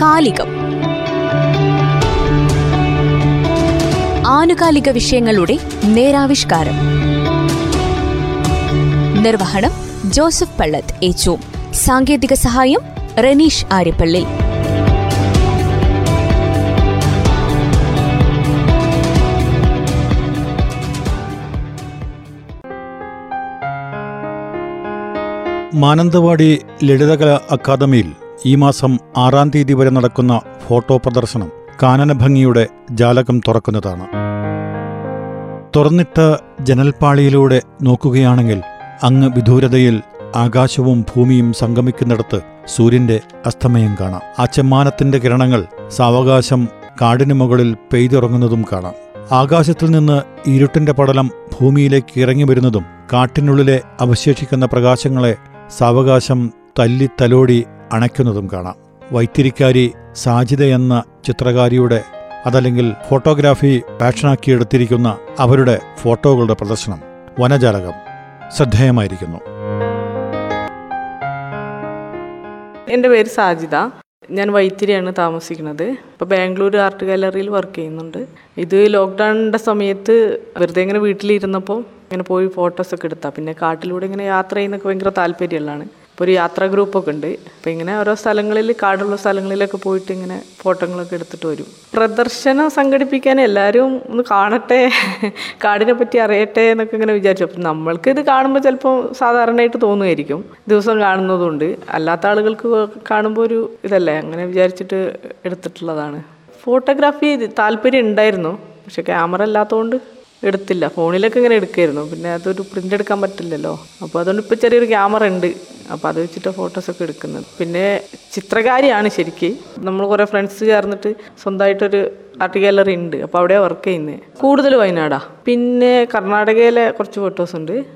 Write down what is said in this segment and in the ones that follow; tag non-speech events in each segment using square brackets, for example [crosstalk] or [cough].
കാലികം. ആനുകാലിക വിഷയങ്ങളുടെ നേരാവിഷ്കാരം. നിർവഹണം ജോസഫ് പള്ളത്ത് ഏച്ചു സാങ്കേതിക സഹായം റനീഷ് ആര്യപ്പള്ളി. മാനന്തവാടി ലളിതകല അക്കാദമിയിൽ ഈ മാസം ആറാം തീയതി വരെ നടക്കുന്ന ഫോട്ടോ പ്രദർശനം കാനനഭംഗിയുടെ ജാലകം തുറക്കുന്നതാണ്. തുറന്നിട്ട് ജനൽപ്പാളിയിലൂടെ നോക്കുകയാണെങ്കിൽ അങ്ങ് വിദൂരതയിൽ ആകാശവും ഭൂമിയും സംഗമിക്കുന്നിടത്ത് സൂര്യന്റെ അസ്തമയം കാണാം. ആ ചെമ്മാനത്തിന്റെ കിരണങ്ങൾ സാവകാശം കാടിനു മുകളിൽ പെയ്തിറങ്ങുന്നതും കാണാം. ആകാശത്തിൽ നിന്ന് ഇരുട്ടിന്റെ പടലം ഭൂമിയിലേക്ക് ഇറങ്ങി വരുന്നതും കാട്ടിനുള്ളിലെ അവശേഷിക്കുന്ന പ്രകാശങ്ങളെ സാവകാശം തല്ലി തലോടി അണയ്ക്കുന്നതും കാണാം. വൈത്തിരിക്കാരി സാജിത എന്ന ചിത്രകാരിയുടെ അതല്ലെങ്കിൽ ഫോട്ടോഗ്രാഫി പാഷനാക്കിയെടുത്തിരിക്കുന്ന അവരുടെ ഫോട്ടോകളുടെ പ്രദർശനം വനജാലകം ശ്രദ്ധേയമായിരിക്കുന്നു. എന്റെ പേര് സാജിത ഞാൻ വൈത്തിരിയാണ് താമസിക്കുന്നത്. ഇപ്പോൾ ബാംഗ്ലൂർ ആർട്ട് ഗാലറിയിൽ വർക്ക് ചെയ്യുന്നുണ്ട്. ഇത് ലോക്ക്ഡൗണിന്റെ സമയത്ത് വെറുതെ ഇങ്ങനെ വീട്ടിലിരുന്നപ്പോൾ ഇങ്ങനെ പോയി ഫോട്ടോസൊക്കെ എടുത്താൽ പിന്നെ കാട്ടിലൂടെ ഇങ്ങനെ യാത്ര ചെയ്യുന്നൊക്കെ ഭയങ്കര താല്പര്യമുള്ളതാണ്. ഇപ്പോൾ ഒരു യാത്രാ ഗ്രൂപ്പൊക്കെ ഉണ്ട്. അപ്പോൾ ഇങ്ങനെ ഓരോ സ്ഥലങ്ങളിൽ കാടുള്ള സ്ഥലങ്ങളിലൊക്കെ പോയിട്ട് ഇങ്ങനെ ഫോട്ടോകളൊക്കെ എടുത്തിട്ട് വരും. പ്രദർശനം സംഘടിപ്പിക്കാൻ എല്ലാവരും ഒന്ന് കാണട്ടെ കാടിനെ പറ്റി അറിയട്ടെ എന്നൊക്കെ ഇങ്ങനെ വിചാരിച്ചു. അപ്പം നമ്മൾക്ക് ഇത് കാണുമ്പോൾ ചിലപ്പോൾ സാധാരണയായിട്ട് തോന്നുമായിരിക്കും. ദിവസം കാണുന്നതുകൊണ്ട്. അല്ലാത്ത ആളുകൾക്ക് കാണുമ്പോൾ ഒരു ഇതല്ലേ? അങ്ങനെ വിചാരിച്ചിട്ട് എടുത്തിട്ടുള്ളതാണ്. ഫോട്ടോഗ്രാഫി താല്പര്യം ഉണ്ടായിരുന്നു. പക്ഷെ ക്യാമറ ഇല്ലാത്തതുകൊണ്ട് എടുത്തില്ല. ഫോണിലൊക്കെ ഇങ്ങനെ എടുക്കായിരുന്നു. പിന്നെ അതൊരു പ്രിന്റ് എടുക്കാൻ പറ്റില്ലല്ലോ. അപ്പോൾ അതുകൊണ്ട് ഇപ്പോൾ ചെറിയൊരു ക്യാമറ ഉണ്ട്. അപ്പോൾ അത് വെച്ചിട്ട് ഫോട്ടോസൊക്കെ എടുക്കുന്നത്. പിന്നെ ചിത്രകാരിയാണ് ശരിക്ക്. നമ്മൾ കുറേ ഫ്രണ്ട്സ് ചേർന്നിട്ട് സ്വന്തമായിട്ടൊരു ആർട്ട് ഗാലറി ഉണ്ട്. അപ്പോൾ അവിടെ വർക്ക് ചെയ്യുന്നത് കൂടുതൽ വയനാടാ. പിന്നെ കർണാടകയിലെ കുറച്ച് ഫോട്ടോസ് ഉണ്ട്.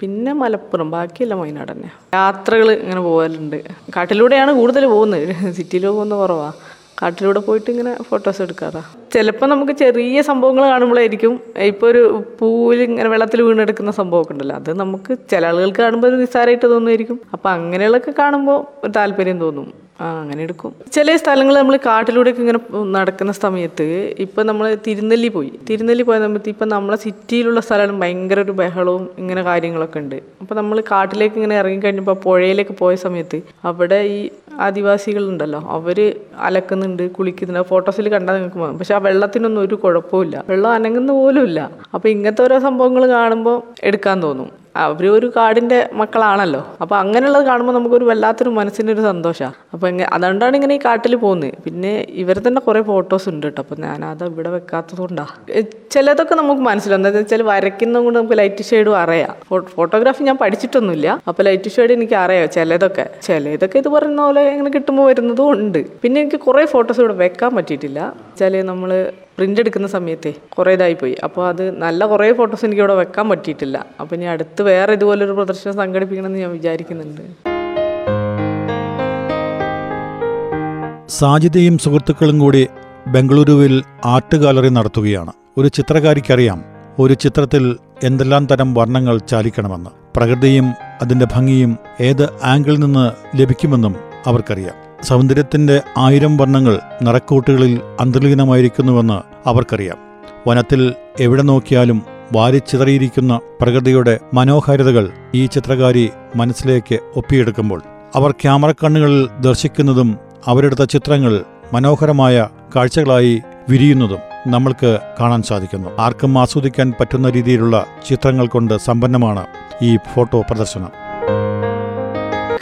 പിന്നെ മലപ്പുറം. ബാക്കിയെല്ലാം വയനാട് തന്നെ യാത്രകൾ ഇങ്ങനെ പോകലുണ്ട് കാട്ടിലൂടെയാണ് കൂടുതൽ പോകുന്നത്. [laughs] സിറ്റിയിൽ പോകുന്ന കുറവാണ് കാട്ടിലൂടെ പോയിട്ട് ഇങ്ങനെ ഫോട്ടോസ് എടുക്കാറാ. ചിലപ്പോൾ നമുക്ക് ചെറിയ സംഭവങ്ങൾ കാണുമ്പോഴായിരിക്കും ഇപ്പോൾ ഒരു പൂവിൽ ഇങ്ങനെ വെള്ളത്തിൽ വീണെടുക്കുന്ന സംഭവമൊക്കെ ഉണ്ടല്ലോ അത് നമുക്ക് ചില ആളുകൾക്ക് കാണുമ്പോൾ അത് നിസ്സാരമായിട്ട് തോന്നുമായിരിക്കും. അപ്പോൾ അങ്ങനെയുള്ളതൊക്കെ കാണുമ്പോൾ ഒരു താല്പര്യം തോന്നും. ആ അങ്ങനെ എടുക്കും. ചില സ്ഥലങ്ങൾ നമ്മൾ കാട്ടിലൂടെയൊക്കെ ഇങ്ങനെ നടക്കുന്ന സമയത്ത് ഇപ്പം നമ്മൾ തിരുനെല്ലി പോയി. തിരുനെല്ലി പോയ സമയത്ത് ഇപ്പം നമ്മളെ സിറ്റിയിലുള്ള സ്ഥലമാണ് ഭയങ്കര ഒരു ബഹളവും ഇങ്ങനെ കാര്യങ്ങളൊക്കെ ഉണ്ട്. അപ്പോൾ നമ്മൾ കാട്ടിലേക്ക് ഇങ്ങനെ ഇറങ്ങിക്കഴിഞ്ഞപ്പോൾ പുഴയിലേക്ക് പോയ സമയത്ത് അവിടെ ഈ ആദിവാസികളുണ്ടല്ലോ അവർ അലക്കുന്നുണ്ട് കുളിക്കുന്നുണ്ട്. ഫോട്ടോസിൽ കണ്ടാൽ നിങ്ങൾക്ക് പോകും പക്ഷെ ആ വെള്ളത്തിനൊന്നും ഒരു കുഴപ്പമില്ല വെള്ളം അനങ്ങുന്ന പോലും ഇല്ല. അപ്പോൾ ഇങ്ങനത്തെ ഓരോ സംഭവങ്ങൾ കാണുമ്പോൾ എടുക്കാൻ തോന്നും. അവർ ഒരു കാടിന്റെ മക്കളാണല്ലോ. അപ്പോൾ അങ്ങനെയുള്ളത് കാണുമ്പോൾ നമുക്കൊരു വല്ലാത്തൊരു മനസ്സിനൊരു സന്തോഷമാണ് അപ്പോൾ എങ്ങനെ അതുകൊണ്ടാണ് ഇങ്ങനെ ഈ കാട്ടിൽ പോകുന്നത് പിന്നെ ഇവർ തന്നെ കുറേ ഫോട്ടോസ് ഉണ്ട് കേട്ടോ അപ്പോൾ ഞാനത് ഇവിടെ ഇവിടെ വെക്കാത്തതുകൊണ്ടാണ് ചിലതൊക്കെ നമുക്ക് മനസ്സിലാവും. എന്താ വെച്ചാൽ വരയ്ക്കുന്നത് കൊണ്ട് നമുക്ക് ലൈറ്റ് ഷെയ്ഡും അറിയാം. ഫോട്ടോഗ്രാഫി ഞാൻ പഠിച്ചിട്ടൊന്നുമില്ല. അപ്പോൾ ലൈറ്റ് ഷെയ്ഡ് എനിക്ക് അറിയാം ചിലതൊക്കെ. ചിലതൊക്കെ ഇത് പറയുന്ന പോലെ ഇങ്ങനെ കിട്ടുമ്പോൾ വരുന്നതും ഉണ്ട്. പിന്നെ എനിക്ക് കുറേ ഫോട്ടോസ് ഇവിടെ വെക്കാൻ പറ്റിയിട്ടില്ല. വെച്ചാൽ നമ്മൾ പ്രിന്റ് എടുക്കുന്ന സമയത്തേ കുറേ പോയി. അപ്പോൾ അത് നല്ല കുറേ ഫോട്ടോസ് എനിക്ക് ഇവിടെ വെക്കാൻ പറ്റിയിട്ടില്ല. അപ്പോൾ ഇനി അടുത്ത് വേറെ ഇതുപോലൊരു പ്രദർശനം സംഘടിപ്പിക്കണമെന്ന് ഞാൻ വിചാരിക്കുന്നുണ്ട്. സാജിതയും സുഹൃത്തുക്കളും കൂടി ബംഗളൂരുവിൽ ആർട്ട് ഗാലറി നടത്തുകയാണ്. ഒരു ചിത്രകാരിക്കറിയാം. ഒരു ചിത്രത്തിൽ എന്തെല്ലാം തരം വർണങ്ങൾ ചാലിക്കണമെന്ന്. പ്രകൃതിയും അതിന്റെ ഭംഗിയും ഏത് ആംഗിളിൽ നിന്ന് ലഭിക്കുമെന്നും അവർക്കറിയാം. സൗന്ദര്യത്തിന്റെ ആയിരം വർണങ്ങൾ നിറക്കൂട്ടുകളിൽ അന്തർലീനമായിരിക്കുന്നുവെന്ന് അവർക്കറിയാം. വനത്തിൽ എവിടെ നോക്കിയാലും വാരിച്ചിതറിയിരിക്കുന്ന പ്രകൃതിയുടെ മനോഹാരിതകൾ ഈ ചിത്രകാരി മനസ്സിലേക്ക് ഒപ്പിയെടുക്കുമ്പോൾ അവർ ക്യാമറ കണ്ണുകളിൽ ദർശിക്കുന്നതും അവരെടുത്ത ചിത്രങ്ങൾ മനോഹരമായ കാഴ്ചകളായി വിരിയുന്നതും നമ്മൾക്ക് കാണാൻ സാധിക്കുന്നു. ആർക്കും ആസ്വദിക്കാൻ പറ്റുന്ന രീതിയിലുള്ള ചിത്രങ്ങൾ കൊണ്ട് സമ്പന്നമാണ് ഈ ഫോട്ടോ പ്രദർശനം.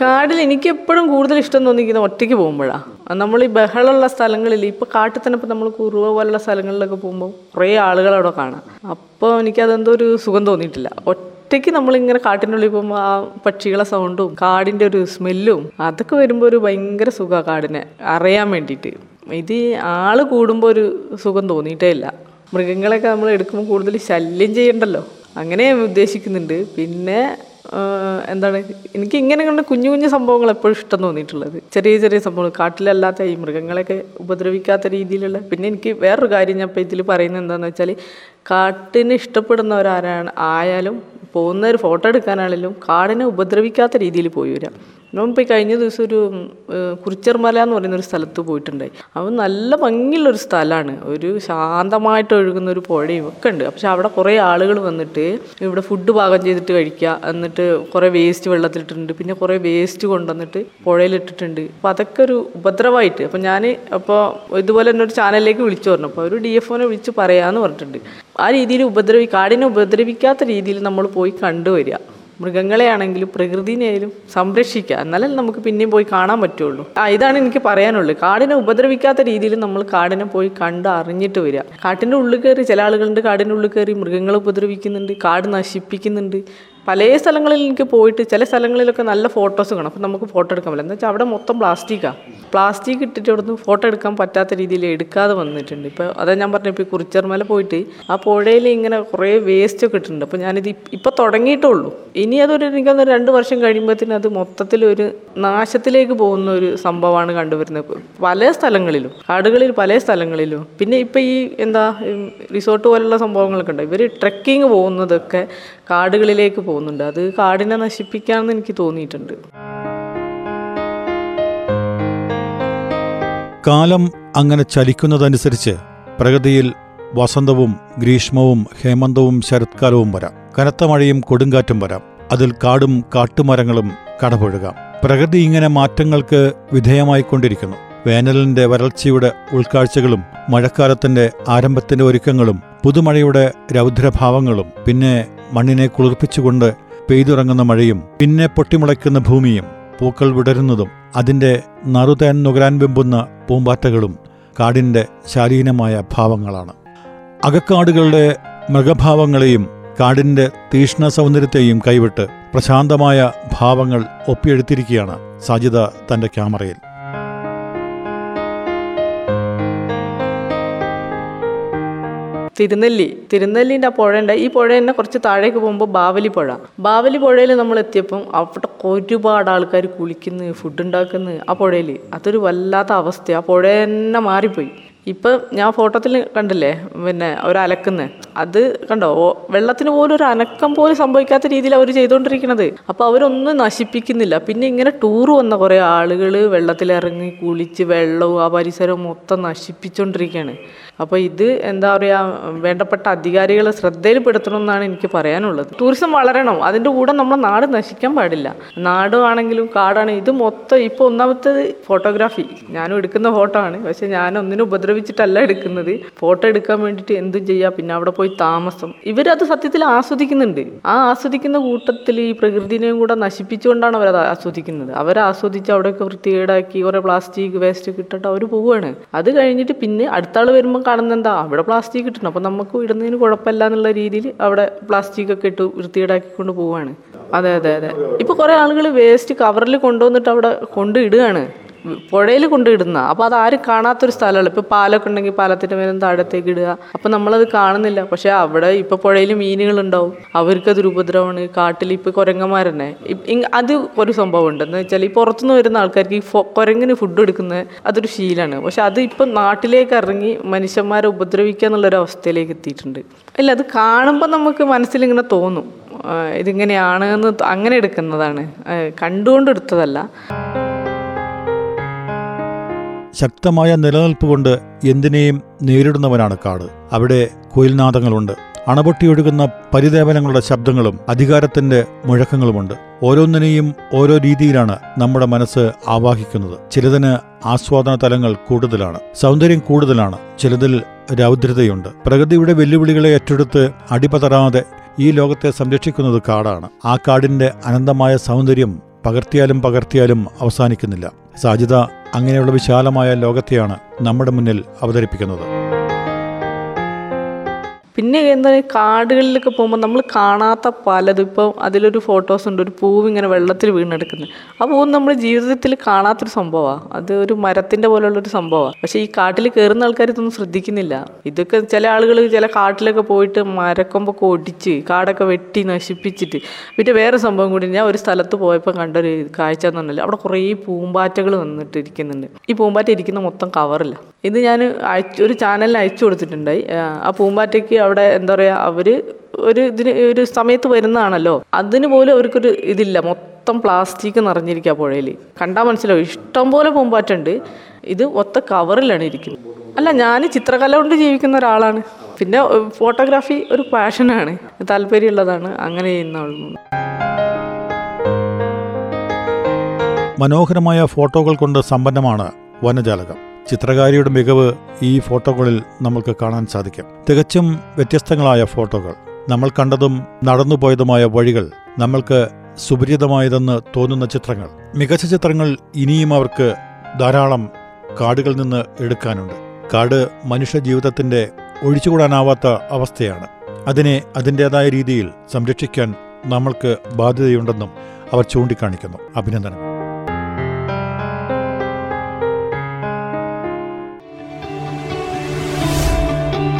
കാടിൽ എനിക്ക് എപ്പോഴും കൂടുതൽ ഇഷ്ടം തോന്നിക്കുന്നത് ഒറ്റയ്ക്ക് പോകുമ്പോഴാണ് നമ്മൾ ഈ ബഹളമുള്ള സ്ഥലങ്ങളിൽ ഇപ്പോൾ കാട്ടിൽ തന്നെ ഇപ്പോൾ നമ്മൾ കുറുവ പോലുള്ള സ്ഥലങ്ങളിലൊക്കെ പോകുമ്പോൾ കുറേ ആളുകൾ അവിടെ കാണാം. അപ്പോൾ എനിക്കതെന്തോ ഒരു സുഖം തോന്നിയിട്ടില്ല. ഒറ്റയ്ക്ക് നമ്മളിങ്ങനെ കാട്ടിനുള്ളിൽ പോകുമ്പോൾ ആ പക്ഷികളെ സൗണ്ടും കാടിന്റെ ഒരു സ്മെല്ലും അതൊക്കെ വരുമ്പോൾ ഒരു ഭയങ്കര സുഖമാണ് കാടിനെ. അറിയാൻ വേണ്ടിയിട്ട്. ഇത് ആൾ കൂടുമ്പോൾ ഒരു സുഖം തോന്നിയിട്ടേ ഇല്ല. മൃഗങ്ങളെയൊക്കെ നമ്മൾ എടുക്കുമ്പോൾ കൂടുതൽ ശല്യം ചെയ്യണ്ടല്ലോ. അങ്ങനെ ഉദ്ദേശിക്കുന്നുണ്ട്. പിന്നെ എന്താണ് എനിക്ക് ഇങ്ങനെ കണ്ട കുഞ്ഞു കുഞ്ഞു സംഭവങ്ങൾ എപ്പോഴും ഇഷ്ടം തോന്നിയിട്ടുള്ളത്. ചെറിയ ചെറിയ സംഭവങ്ങൾ കാട്ടിലല്ലാത്ത ഈ മൃഗങ്ങളെയൊക്കെ ഉപദ്രവിക്കാത്ത രീതിയിലുള്ള പിന്നെ എനിക്ക് വേറൊരു കാര്യം ഞാൻ ഇപ്പോൾ ഇതിൽ പറയുന്നത് എന്താണെന്ന് വെച്ചാൽ കാട്ടിനെ ഇഷ്ടപ്പെടുന്നവരാരാണ് ആയാലും പോകുന്നവർ ഫോട്ടോ എടുക്കാനാണെങ്കിലും കാടിനെ ഉപദ്രവിക്കാത്ത രീതിയിൽ പോയി വരാം. ഞാൻ പോയി കഴിഞ്ഞ ദിവസം ഒരു കുറിച്ചർമല എന്ന് പറയുന്ന ഒരു സ്ഥലത്ത് പോയിട്ടുണ്ടായി അവൻ നല്ല ഭംഗിയുള്ള ഒരു സ്ഥലമാണ് ഒരു ശാന്തമായിട്ട് ഒഴുകുന്ന ഒരു പുഴയും ഒക്കെ ഉണ്ട്. പക്ഷെ അവിടെ കുറേ ആളുകൾ വന്നിട്ട് ഇവിടെ ഫുഡ് പാകം ചെയ്തിട്ട് കഴിക്കുക. എന്നിട്ട് കുറേ വേസ്റ്റ് വെള്ളത്തിലിട്ടിട്ടുണ്ട്. പിന്നെ കുറേ വേസ്റ്റ് കൊണ്ടുവന്നിട്ട് പുഴയിലിട്ടിട്ടുണ്ട്. അപ്പോൾ അതൊക്കെ ഒരു ഉപദ്രവമായിട്ട്. അപ്പോൾ ഞാൻ അപ്പോൾ ഇതുപോലെ തന്നെ ഒരു ചാനലിലേക്ക് വിളിച്ചു പറഞ്ഞു. അപ്പോൾ ഒരു ഡി എഫ് ഒനെ വിളിച്ച് പറയാമെന്ന് പറഞ്ഞിട്ടുണ്ട്. ആ രീതിയിൽ ഉപദ്രവി കാടിനെ ഉപദ്രവിക്കാത്ത രീതിയിൽ നമ്മൾ പോയി കണ്ടുവരിക. മൃഗങ്ങളെയാണെങ്കിലും പ്രകൃതിനെയായാലും സംരക്ഷിക്കുക. എന്നാലേ നമുക്ക് പിന്നെയും പോയി കാണാൻ പറ്റുള്ളൂ. ആ ഇതാണ് എനിക്ക് പറയാനുള്ളത്. കാടിനെ ഉപദ്രവിക്കാത്ത രീതിയിൽ നമ്മൾ കാടിനെ പോയി കണ്ട് അറിഞ്ഞിട്ട് വരിക. കാട്ടിന്റെ ഉള്ളിൽ കയറി ചില ആളുകളുണ്ട്. കാടിന്റെ ഉള്ളിൽ കയറി മൃഗങ്ങളെ ഉപദ്രവിക്കുന്നുണ്ട്. കാട് നശിപ്പിക്കുന്നുണ്ട്. പല സ്ഥലങ്ങളിൽ എനിക്ക് പോയിട്ട് ചില സ്ഥലങ്ങളിലൊക്കെ നല്ല ഫോട്ടോസ് കാണും. അപ്പം നമുക്ക് ഫോട്ടോ എടുക്കാൻ പറ്റില്ല. എന്ന് വെച്ചാൽ അവിടെ മൊത്തം പ്ലാസ്റ്റിക്കാണ് പ്ലാസ്റ്റിക് ഇട്ടിട്ട് അവിടുന്ന് ഫോട്ടോ എടുക്കാൻ പറ്റാത്ത രീതിയിൽ എടുക്കാതെ വന്നിട്ടുണ്ട്. ഇപ്പോൾ അതാ ഞാൻ പറഞ്ഞു ഇപ്പോൾ കുറിച്ചർമല പോയിട്ട് ആ പുഴയിൽ ഇങ്ങനെ കുറേ വേസ്റ്റ് ഒക്കെ ഇട്ടിട്ടുണ്ട്. അപ്പോൾ ഞാനിത് ഇപ്പോൾ തുടങ്ങിയിട്ടുള്ളൂ ഇനി അതൊരു എനിക്കൊന്ന് രണ്ട് വർഷം കഴിയുമ്പോഴത്തേനും അത് മൊത്തത്തിൽ ഒരു നാശത്തിലേക്ക് പോകുന്ന ഒരു സംഭവമാണ് കണ്ടുവരുന്നത്. പല സ്ഥലങ്ങളിലും കാടുകളിൽ പല സ്ഥലങ്ങളിലും. പിന്നെ ഇപ്പം ഈ എന്താ റിസോർട്ട് പോലുള്ള സംഭവങ്ങളൊക്കെ ഉണ്ട്? ഇവർ ട്രക്കിങ് പോകുന്നതൊക്കെ കാടുകളിലേക്ക് പോകുന്നുണ്ട്. അത് കാടിനെ നശിപ്പിക്കാമെന്ന് എനിക്ക് തോന്നിയിട്ടുണ്ട്. കാലം അങ്ങനെ ചലിക്കുന്നതനുസരിച്ച് പ്രകൃതിയിൽ വസന്തവും ഗ്രീഷ്മവും ഹേമന്തവും ശരത്കാലവും വരാം. കനത്ത മഴയും കൊടുങ്കാറ്റും വരാം. അതിൽ കാടും കാട്ടുമരങ്ങളും കടപുഴകാം. പ്രകൃതി ഇങ്ങനെ മാറ്റങ്ങൾക്ക് വിധേയമായിക്കൊണ്ടിരിക്കുന്നു വേനലിന്റെ വരൾച്ചയുടെ ഉൾക്കാഴ്ചകളും മഴക്കാലത്തിന്റെ ആരംഭത്തിന്റെ ഒരുക്കങ്ങളും പുതുമഴയുടെ രൗദ്രഭാവങ്ങളും പിന്നെ മണ്ണിനെ കുളിർപ്പിച്ചുകൊണ്ട് പെയ്തുറങ്ങുന്ന മഴയും പിന്നെ പൊട്ടിമുളയ്ക്കുന്ന ഭൂമിയും പൂക്കൾ വിടരുന്നതും അതിന്റെ നറുതേൻ നുകരാൻ വെമ്പുന്ന പൂമ്പാറ്റകളും കാടിന്റെ ശാലീനമായ ഭാവങ്ങളാണ്. അകക്കാടുകളുടെ മൃഗഭാവങ്ങളെയും കാടിന്റെ തീഷ്ണ സൗന്ദര്യത്തെയും കൈവിട്ട് പ്രശാന്തമായ ഭാവങ്ങൾ ഒപ്പിയെടുത്തിരിക്കുകയാണ് സാജിത തന്റെ ക്യാമറയിൽ. തിരുനെല്ലി. തിരുനെല്ലിന്റെ ആ പുഴയുണ്ട് ഈ പുഴ തന്നെ കുറച്ച് താഴേക്ക് പോകുമ്പോൾ ബാവലി പുഴ. ബാവലി പുഴയിൽ നമ്മൾ എത്തിയപ്പം അവിടെ ഒരുപാട് ആൾക്കാർ കുളിക്കുന്നു ഫുഡ് ഉണ്ടാക്കുന്നു ആ പുഴയിൽ അതൊരു വല്ലാത്ത അവസ്ഥ ആ പുഴ തന്നെ മാറിപ്പോയി. ഇപ്പം ഞാൻ ഫോട്ടോത്തിൽ കണ്ടില്ലേ? പിന്നെ ഒരു അലക്കുന്നത് അത് കണ്ടോ? വെള്ളത്തിന് പോലും ഒരു അനക്കം പോലും സംഭവിക്കാത്ത രീതിയിൽ അവർ ചെയ്തുകൊണ്ടിരിക്കുന്നത് അപ്പോൾ അവരൊന്നും നശിപ്പിക്കുന്നില്ല. പിന്നെ ഇങ്ങനെ ടൂർ വന്ന കുറേ ആളുകൾ വെള്ളത്തിലിറങ്ങി കുളിച്ച് വെള്ളവും ആ പരിസരവും മൊത്തം നശിപ്പിച്ചുകൊണ്ടിരിക്കുകയാണ് അപ്പോൾ ഇത് എന്താ പറയുക വേണ്ടപ്പെട്ട അധികാരികളെ ശ്രദ്ധയിൽപ്പെടുത്തണം എന്നാണ് എനിക്ക് പറയാനുള്ളത്. ടൂറിസം വളരണം. അതിന്റെ കൂടെ നമ്മുടെ നാട് നശിക്കാൻ പാടില്ല. നാടുവാണെങ്കിലും കാടാണെങ്കിലും ഇത് മൊത്തം ഇപ്പോൾ ഒന്നാമത്തേത് ഫോട്ടോഗ്രാഫി. ഞാനും എടുക്കുന്ന ഫോട്ടോ ആണ്. പക്ഷെ ഞാൻ ഒന്നിനും ഉപദ്രവിച്ചിട്ടല്ല എടുക്കുന്നത്. ഫോട്ടോ എടുക്കാൻ വേണ്ടിയിട്ട് എന്തും ചെയ്യുക പിന്നെ അവിടെ പോയി താമസം. ഇവരത് സത്യത്തിൽ ആസ്വദിക്കുന്നുണ്ട്. ആ ആസ്വദിക്കുന്ന കൂട്ടത്തിൽ ഈ പ്രകൃതിനെയും കൂടെ നശിപ്പിച്ചുകൊണ്ടാണ് അവരത് ആസ്വദിക്കുന്നത്. അവരെ ആസ്വദിച്ച് അവിടെയൊക്കെ വൃത്തികേടാക്കി കുറേ പ്ലാസ്റ്റിക് വേസ്റ്റ് ഒക്കെ ഇട്ടിട്ട് അവർ പോവുകയാണ് അത് കഴിഞ്ഞിട്ട് പിന്നെ അടുത്ത വരുമ്പോൾ കാണുന്നത് എന്താ അവിടെ പ്ലാസ്റ്റിക് ഇട്ടിട്ടുണ്ട് അപ്പോൾ നമുക്ക് ഇടുന്നതിന് കുഴപ്പമില്ല എന്നുള്ള രീതിയിൽ അവിടെ പ്ലാസ്റ്റിക് ഒക്കെ ഇട്ട് വൃത്തികേടാക്കിക്കൊണ്ട് പോവുകയാണ് അതെ അതെ അതെ. ഇപ്പോൾ കുറേ ആളുകൾ വേസ്റ്റ് കവറിൽ കൊണ്ടുവന്നിട്ട് അവിടെ കൊണ്ടിടുകയാണ് പുഴയിൽ കൊണ്ടിടുന്ന അപ്പോൾ അത് ആരും കാണാത്തൊരു സ്ഥലമല്ല. ഇപ്പോൾ പാലൊക്കെ ഉണ്ടെങ്കിൽ പാലത്തിന്റെ മേലും താഴത്തേക്ക് ഇടുക. അപ്പോൾ നമ്മളത് കാണുന്നില്ല. പക്ഷേ അവിടെ ഇപ്പോൾ പുഴയിൽ മീനുകളുണ്ടാവും. അവർക്കതൊരു ഉപദ്രവമാണ്. കാട്ടിൽ ഇപ്പോൾ കുരങ്ങന്മാരെന്നെ. അത് ഒരു സംഭവം എന്ന് വെച്ചാൽ ഈ പുറത്തുനിന്ന് വരുന്ന ആൾക്കാർക്ക് ഈ കുരങ്ങിന് ഫുഡ് എടുക്കുന്നത് അതൊരു ശീലമാണ്. പക്ഷെ അത് ഇപ്പം നാട്ടിലേക്ക് ഇറങ്ങി മനുഷ്യന്മാരെ ഉപദ്രവിക്കുക എന്നുള്ളൊരു അവസ്ഥയിലേക്ക് എത്തിയിട്ടുണ്ട്. അല്ല അത് കാണുമ്പോൾ നമുക്ക് മനസ്സിലിങ്ങനെ തോന്നും. ഇതിങ്ങനെയാണ് എന്ന് അങ്ങനെ എടുക്കുന്നതാണ് കണ്ടുകൊണ്ട് എടുത്തതല്ല ശക്തമായ നിലനിൽപ്പ് കൊണ്ട് എന്തിനേയും നേരിടുന്നവനാണ് കാട്. അവിടെ കുയിൽനാദങ്ങളുണ്ട്. അണപൊട്ടിയൊഴുകുന്ന പരിദേവനങ്ങളുടെ ശബ്ദങ്ങളും അധികാരത്തിന്റെ മുഴക്കങ്ങളുമുണ്ട്. ഓരോന്നിനെയും ഓരോ രീതിയിലാണ് നമ്മുടെ മനസ്സ് ആവാഹിക്കുന്നത്. ചിലതിന് ആസ്വാദന തലങ്ങൾ കൂടുതലാണ്. സൗന്ദര്യം കൂടുതലാണ്. ചിലതിൽ രൗദ്രതയുണ്ട്. പ്രകൃതിയുടെ വെല്ലുവിളികളെ ഏറ്റെടുത്ത് അടിപതറാതെ ഈ ലോകത്തെ സംരക്ഷിക്കുന്നത് കാടാണ്. ആ കാടിന്റെ അനന്തമായ സൗന്ദര്യം പകർത്തിയാലും പകർത്തിയാലും അവസാനിക്കുന്നില്ല. സാജിത അങ്ങനെയുള്ള വിശാലമായ ലോകത്തെയാണ് നമ്മുടെ മുന്നിൽ അവതരിപ്പിക്കുന്നത്. പിന്നെ എന്താ പറയുക കാടുകളിലൊക്കെ പോകുമ്പോൾ നമ്മൾ കാണാത്ത പലതും ഇപ്പോൾ അതിലൊരു ഫോട്ടോസ് ഉണ്ട് ഒരു പൂവ് ഇങ്ങനെ വെള്ളത്തിൽ വീണെടുക്കുന്നത്. ആ പൂവ് നമ്മൾ ജീവിതത്തിൽ കാണാത്തൊരു സംഭവമാണ്. അത് ഒരു മരത്തിന്റെ പോലുള്ളൊരു സംഭവമാണ്. പക്ഷേ ഈ കാട്ടിൽ കയറുന്ന ആൾക്കാർ ഇതൊന്നും ശ്രദ്ധിക്കുന്നില്ല. ഇതൊക്കെ ചില ആളുകൾ ചില കാട്ടിലൊക്കെ പോയിട്ട് മരക്കൊമ്പൊക്കെ ഒടിച്ച് കാടൊക്കെ വെട്ടി നശിപ്പിച്ചിട്ട്. പിന്നെ വേറെ സംഭവം കൂടി ഞാൻ ഒരു സ്ഥലത്ത് പോയപ്പോൾ കണ്ടൊരു കാഴ്ച എന്ന് പറഞ്ഞാൽ അവിടെ കുറേ പൂമ്പാറ്റകൾ വന്നിട്ട് ഇരിക്കുന്നുണ്ട് ഈ പൂമ്പാറ്റ ഇരിക്കുന്ന മൊത്തം കവറില്ല ഇത് ഞാൻ അയച്ചു ഒരു ചാനലിൽ അയച്ചു കൊടുത്തിട്ടുണ്ടായി. ആ പൂമ്പാറ്റയ്ക്ക് അവിടെ എന്താ പറയുക അവർ ഒരു ഇതിന് ഒരു സമയത്ത് വരുന്നതാണല്ലോ. അതിന് പോലും അവർക്കൊരു ഇതില്ല. മൊത്തം പ്ലാസ്റ്റിക് നിറഞ്ഞിരിക്കുക പുഴയിൽ കണ്ടാൽ മനസ്സിലാവും. ഇഷ്ടം പോലെ പൂമ്പാറ്റുണ്ട്. ഇത് ഒത്ത കവറിലാണ് ഇരിക്കുന്നത്. അല്ല ഞാൻ ചിത്രകല കൊണ്ട് ജീവിക്കുന്ന ഒരാളാണ്. പിന്നെ ഫോട്ടോഗ്രാഫി ഒരു പാഷനാണ് താല്പര്യമുള്ളതാണ്. അങ്ങനെ ചെയ്യുന്ന മനോഹരമായ ഫോട്ടോകൾ കൊണ്ട് സമ്പന്നമാണ് വനജാലകം. ചിത്രകാരിയുടെ മികവ് ഈ ഫോട്ടോകളിൽ നമുക്ക് കാണാൻ സാധിക്കും. തികച്ചും വ്യത്യസ്തങ്ങളായ ഫോട്ടോകൾ. നമ്മൾ കണ്ടതും നടന്നുപോയതുമായ വഴികൾ നമ്മൾക്ക് സുപരിചിതമായതെന്ന് തോന്നുന്ന ചിത്രങ്ങൾ. മികച്ച ചിത്രങ്ങൾ ഇനിയും അവർക്ക് ധാരാളം കാടുകളിൽ നിന്ന് എടുക്കാനുണ്ട്. കാട് മനുഷ്യ ജീവിതത്തിന്റെ ഒഴിച്ചുകൂടാനാവാത്ത അവസ്ഥയാണ്. അതിനെ അതിന്റേതായ രീതിയിൽ സംരക്ഷിക്കാൻ നമ്മൾക്ക് ബാധ്യതയുണ്ടെന്നും അവർ ചൂണ്ടിക്കാണിക്കുന്നു. അഭിനന്ദനം.